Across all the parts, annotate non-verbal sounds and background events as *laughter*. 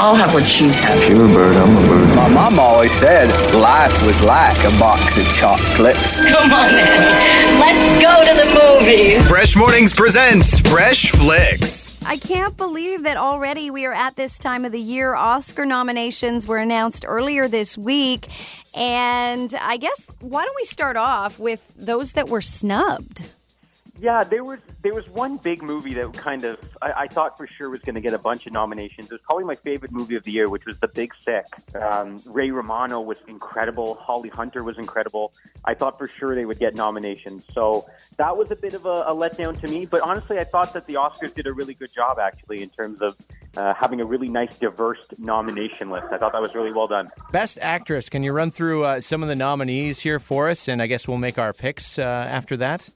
I'll have what she's having. You're a bird, I'm a bird. My mom always said life was like a box of chocolates. Come on, then. Let's go to the movies. Fresh Mornings presents Fresh Flicks. I can't believe that already we are at this time of the year. Oscar nominations were announced earlier this week. And I guess, why don't we start off with those that were snubbed? Yeah, there was there was one big movie that kind of I, I thought for sure was going to get a bunch of nominations. It was probably my favorite movie of the year, which was The Big Sick. Um, Ray Romano was incredible. Holly Hunter was incredible. I thought for sure they would get nominations. So that was a bit of a, a letdown to me. But honestly, I thought that the Oscars did a really good job actually in terms of uh, having a really nice, diverse nomination list. I thought that was really well done. Best actress. Can you run through uh, some of the nominees here for us? And I guess we'll make our picks uh, after that.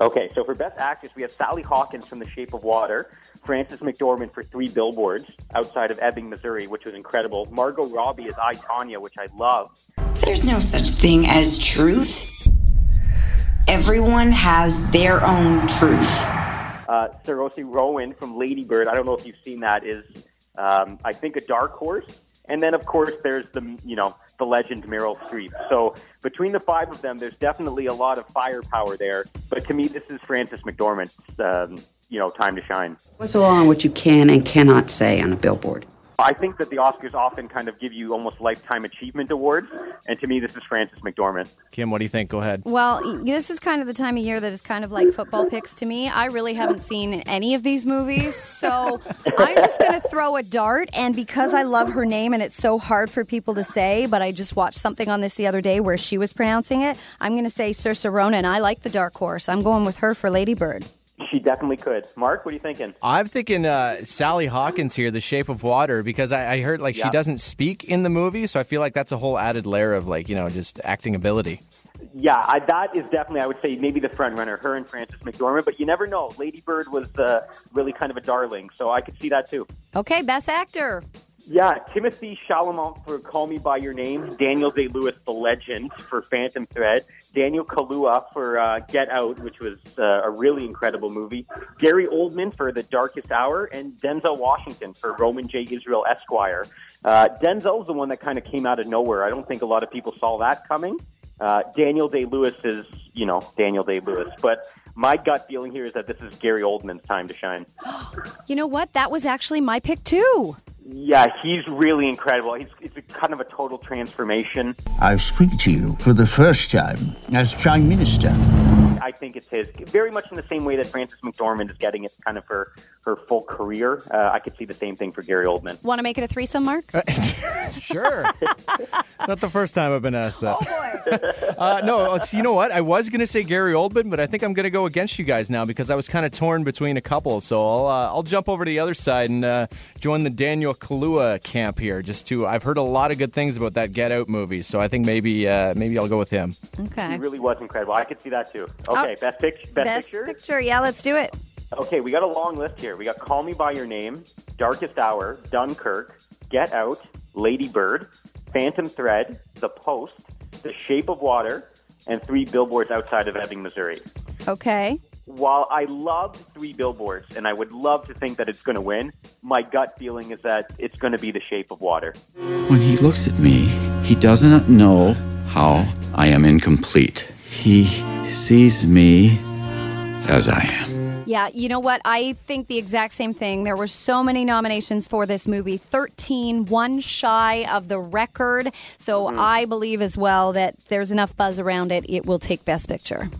Okay, so for Best Actress, we have Sally Hawkins from The Shape of Water, Frances McDormand for Three Billboards outside of Ebbing, Missouri, which was incredible. Margot Robbie as I, Tonya, which I love. There's no such thing as truth. Everyone has their own truth. Uh, Saoirse Ronan from Lady Bird, I don't know if you've seen that, is, um, I think, a dark horse. And then, of course, there's the, you know, the legend Meryl Streep. So between the five of them, there's definitely a lot of firepower there. But to me, this is Frances McDormand's, um, you know, time to shine. What's the law on what you can and cannot say on a billboard? I think that the Oscars often kind of give you almost lifetime achievement awards, and to me, this is Frances McDormand. Kim, what do you think? Go ahead. Well, this is kind of the time of year that is kind of like football picks to me. I really haven't seen any of these movies, so *laughs* I'm just going to throw a dart. And because I love her name and it's so hard for people to say, but I just watched something on this the other day where she was pronouncing it, I'm going to say Saoirse Ronan. I like the dark horse. I'm going with her for Lady Bird. She definitely could. Mark, what are you thinking? I'm thinking uh, Sally Hawkins here, The Shape of Water, because I, I heard like she doesn't speak in the movie, so I feel like that's a whole added layer of like you know just acting ability. Yeah, I, that is definitely, I would say, maybe the front runner, her and Frances McDormand. But you never know. Lady Bird was uh, really kind of a darling, so I could see that too. Okay, best actor. Yeah, Timothée Chalamet for Call Me by Your Name, Daniel Day Lewis, the legend for Phantom Thread, Daniel Kaluuya for uh, Get Out, which was uh, a really incredible movie, Gary Oldman for The Darkest Hour, and Denzel Washington for Roman J. Israel Esquire. Uh, Denzel's the one that kind of came out of nowhere. I don't think a lot of people saw that coming. Uh, Daniel Day Lewis is, you know, Daniel Day Lewis, but my gut feeling here is that this is Gary Oldman's time to shine. *gasps* You know what? That was actually my pick too. Yeah, he's really incredible. He's it's a kind of a total transformation. I speak to you for the first time as Prime Minister. I think it's his. Very much in the same way that Frances McDormand is getting it kind of her her full career. Uh, I could see the same thing for Gary Oldman. Want to make it a threesome, Mark? *laughs* Sure. *laughs* Not the first time I've been asked that. Oh *laughs* Uh, no, you know what? I was going to say Gary Oldman, but I think I'm going to go against you guys now because I was kind of torn between a couple. So I'll uh, I'll jump over to the other side and uh, join the Daniel Kaluuya camp here. Just to I've heard a lot of good things about that Get Out movie, so I think maybe uh, maybe I'll go with him. Okay. He really was incredible. I could see that too. Okay, Oh, best, pic- best, Best picture. picture. Yeah, let's do it. Okay, we got a long list here. We got Call Me by Your Name, Darkest Hour, Dunkirk, Get Out, Lady Bird, Phantom Thread, The Post, The Shape of Water, and Three Billboards Outside of Ebbing, Missouri. Okay. While I love Three Billboards and I would love to think that it's going to win, my gut feeling is that it's going to be The Shape of Water. When he looks at me, he does not know how I am incomplete. He sees me as I am. Yeah, you know what? I think the exact same thing. There were so many nominations for this movie 13, one shy of the record. So Mm-hmm. I believe as well that there's enough buzz around it, it will take Best Picture.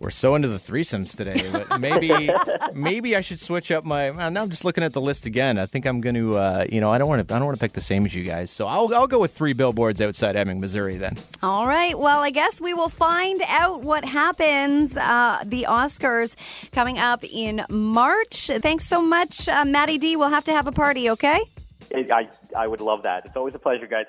We're so into the threesomes today, but *laughs* maybe maybe I should switch up my. uh, Now I'm just looking at the list again. I think I'm going to, uh, you know, I don't want to. I don't want to pick the same as you guys. So I'll I'll go with three billboards outside Ebbing, Missouri. Then All right. Well, I guess we will find out what happens. Uh, the Oscars coming up in March. Thanks so much, uh, Matty D. We'll have to have a party, okay? I, I would love that. It's always a pleasure, guys.